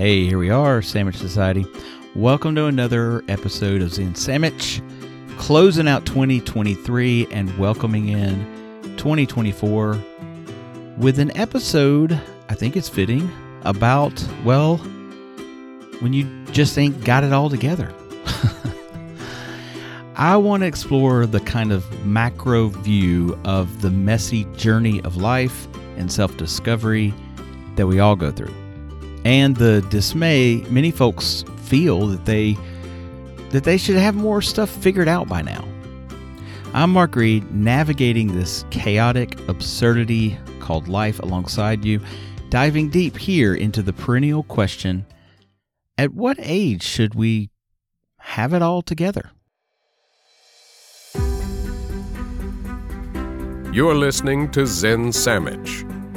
Hey, here we are, Sammich Society. Welcome to another episode of Zen Sammich, closing out 2023 and welcoming in 2024 with an episode, I think it's fitting, about, well, when you just ain't got it all together. I want to explore the kind of macro view of the messy journey of life and self discovery that we all go through. And the dismay many folks feel that they that they should have more stuff figured out by now. I'm Mark Reed, navigating this chaotic absurdity called life alongside you, diving deep here into the perennial question at what age should we have it all together? You're listening to Zen Sammich,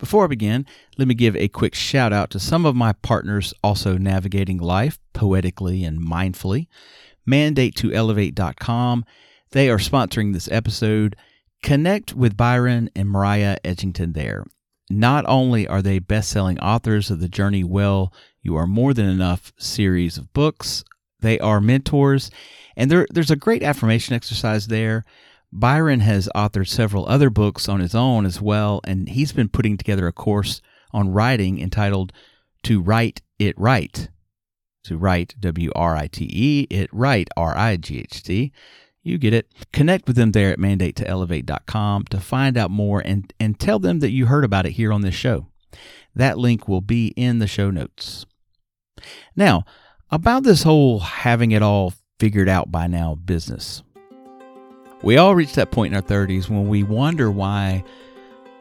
Before I begin, let me give a quick shout out to some of my partners also navigating life poetically and mindfully. Mandatetoelevate.com. They are sponsoring this episode. Connect with Byron and Mariah Edgington there. Not only are they best selling authors of the Journey Well, You Are More Than Enough series of books, they are mentors, and there, there's a great affirmation exercise there Byron has authored several other books on his own as well, and he's been putting together a course on writing entitled To Write It Right. To write, W R I T E, it right, R I G H T. You get it. Connect with them there at mandatetoelevate.com to find out more and, and tell them that you heard about it here on this show. That link will be in the show notes. Now, about this whole having it all figured out by now business. We all reach that point in our 30s when we wonder why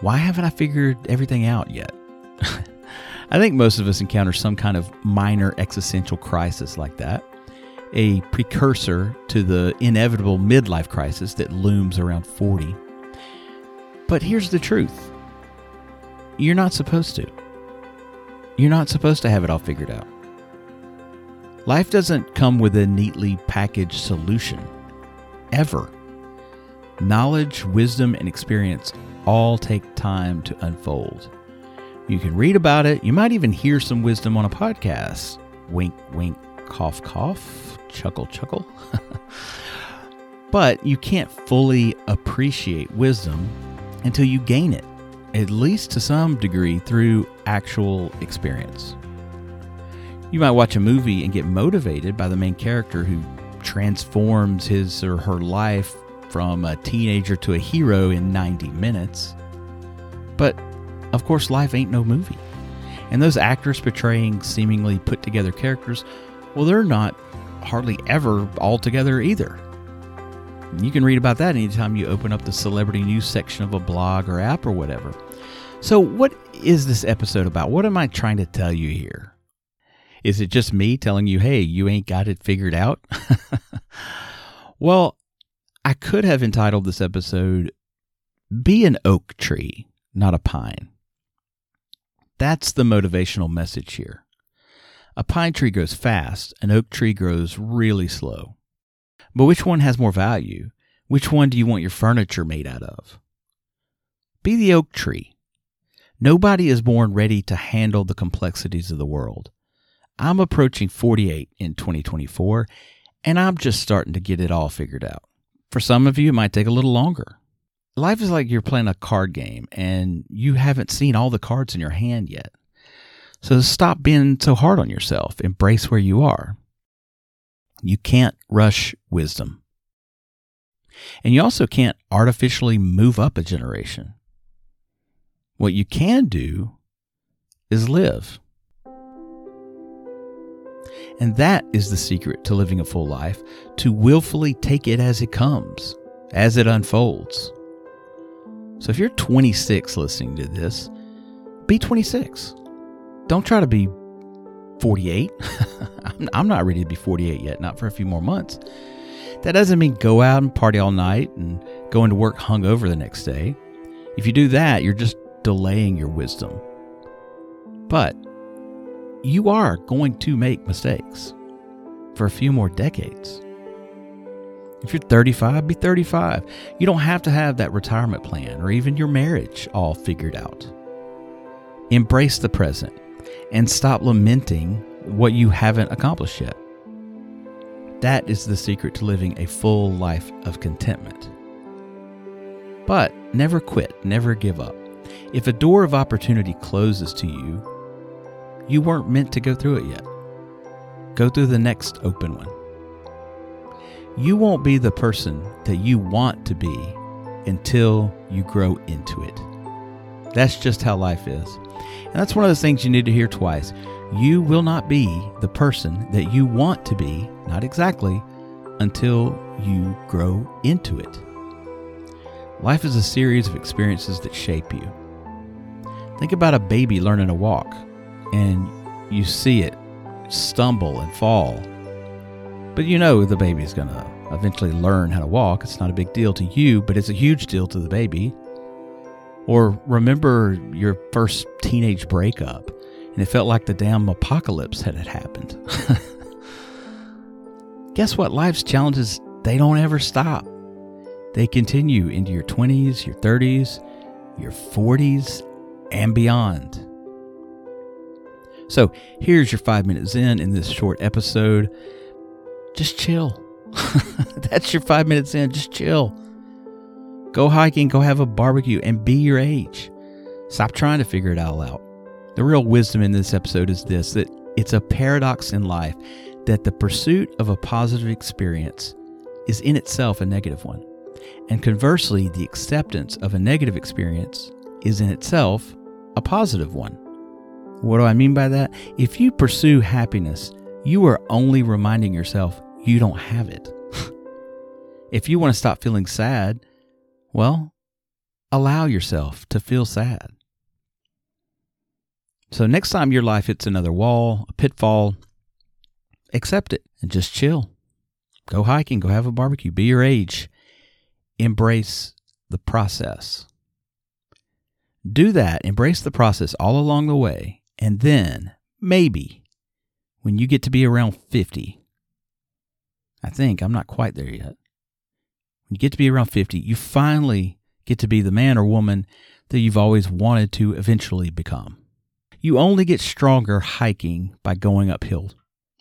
why haven't I figured everything out yet? I think most of us encounter some kind of minor existential crisis like that, a precursor to the inevitable midlife crisis that looms around 40. But here's the truth you're not supposed to. You're not supposed to have it all figured out. Life doesn't come with a neatly packaged solution, ever. Knowledge, wisdom, and experience all take time to unfold. You can read about it. You might even hear some wisdom on a podcast. Wink, wink, cough, cough, chuckle, chuckle. but you can't fully appreciate wisdom until you gain it, at least to some degree through actual experience. You might watch a movie and get motivated by the main character who transforms his or her life from a teenager to a hero in 90 minutes. But of course, life ain't no movie. And those actors portraying seemingly put together characters, well, they're not hardly ever all together either. You can read about that anytime you open up the celebrity news section of a blog or app or whatever. So, what is this episode about? What am I trying to tell you here? Is it just me telling you, hey, you ain't got it figured out? well, I could have entitled this episode Be an Oak Tree, Not a Pine. That's the motivational message here. A pine tree grows fast, an oak tree grows really slow. But which one has more value? Which one do you want your furniture made out of? Be the oak tree. Nobody is born ready to handle the complexities of the world. I'm approaching 48 in 2024, and I'm just starting to get it all figured out. For some of you, it might take a little longer. Life is like you're playing a card game and you haven't seen all the cards in your hand yet. So stop being so hard on yourself. Embrace where you are. You can't rush wisdom. And you also can't artificially move up a generation. What you can do is live. And that is the secret to living a full life to willfully take it as it comes, as it unfolds. So if you're 26 listening to this, be 26. Don't try to be 48. I'm not ready to be 48 yet, not for a few more months. That doesn't mean go out and party all night and go into work hungover the next day. If you do that, you're just delaying your wisdom. But you are going to make mistakes for a few more decades. If you're 35, be 35. You don't have to have that retirement plan or even your marriage all figured out. Embrace the present and stop lamenting what you haven't accomplished yet. That is the secret to living a full life of contentment. But never quit, never give up. If a door of opportunity closes to you, you weren't meant to go through it yet. Go through the next open one. You won't be the person that you want to be until you grow into it. That's just how life is. And that's one of those things you need to hear twice. You will not be the person that you want to be, not exactly, until you grow into it. Life is a series of experiences that shape you. Think about a baby learning to walk, and you see it stumble and fall. But you know the baby's going to eventually learn how to walk. It's not a big deal to you, but it's a huge deal to the baby. Or remember your first teenage breakup and it felt like the damn apocalypse had happened. Guess what? Life's challenges, they don't ever stop. They continue into your 20s, your 30s, your 40s, and beyond. So here's your five minutes in in this short episode. Just chill. That's your five minutes in. Just chill. Go hiking, go have a barbecue, and be your age. Stop trying to figure it all out. The real wisdom in this episode is this that it's a paradox in life that the pursuit of a positive experience is in itself a negative one. And conversely, the acceptance of a negative experience is in itself a positive one. What do I mean by that? If you pursue happiness, you are only reminding yourself you don't have it. if you want to stop feeling sad, well, allow yourself to feel sad. So, next time your life hits another wall, a pitfall, accept it and just chill. Go hiking, go have a barbecue, be your age. Embrace the process. Do that, embrace the process all along the way, and then maybe when you get to be around 50, I think I'm not quite there yet. When you get to be around 50, you finally get to be the man or woman that you've always wanted to eventually become. You only get stronger hiking by going uphill.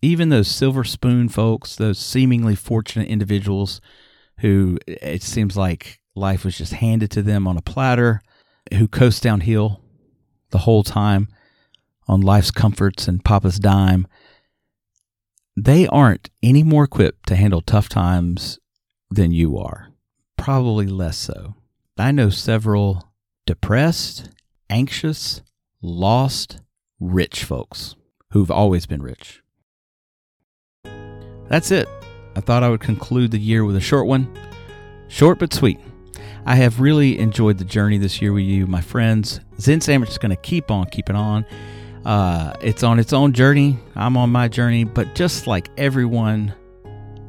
Even those silver spoon folks, those seemingly fortunate individuals who it seems like life was just handed to them on a platter, who coast downhill the whole time on life's comforts and Papa's dime, they aren't any more equipped to handle tough times than you are. Probably less so. I know several depressed, anxious, lost, rich folks who've always been rich. That's it. I thought I would conclude the year with a short one. Short but sweet. I have really enjoyed the journey this year with you, my friends. Zen Sammich is going to keep on keeping on. Uh, it's on its own journey. I'm on my journey, but just like everyone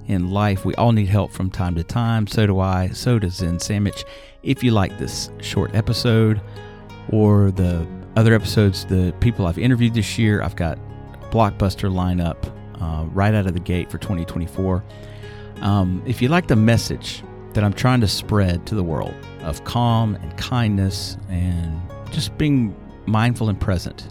in life, we all need help from time to time. So do I. So does Zen Sammich. If you like this short episode or the other episodes, the people I've interviewed this year, I've got blockbuster lineup uh, right out of the gate for 2024. Um, if you like the message that I'm trying to spread to the world of calm and kindness and just being mindful and present,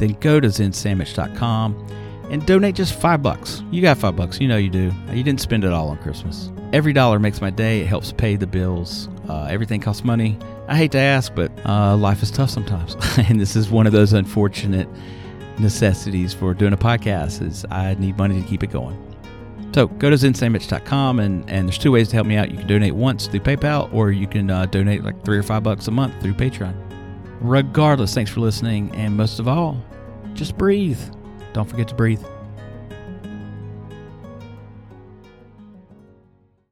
then go to zensammich.com and donate just five bucks. You got five bucks, you know you do. You didn't spend it all on Christmas. Every dollar makes my day. It helps pay the bills. Uh, everything costs money. I hate to ask, but uh, life is tough sometimes, and this is one of those unfortunate necessities for doing a podcast. Is I need money to keep it going. So go to zensammich.com, and, and there's two ways to help me out. You can donate once through PayPal, or you can uh, donate like three or five bucks a month through Patreon. Regardless, thanks for listening, and most of all, just breathe. Don't forget to breathe.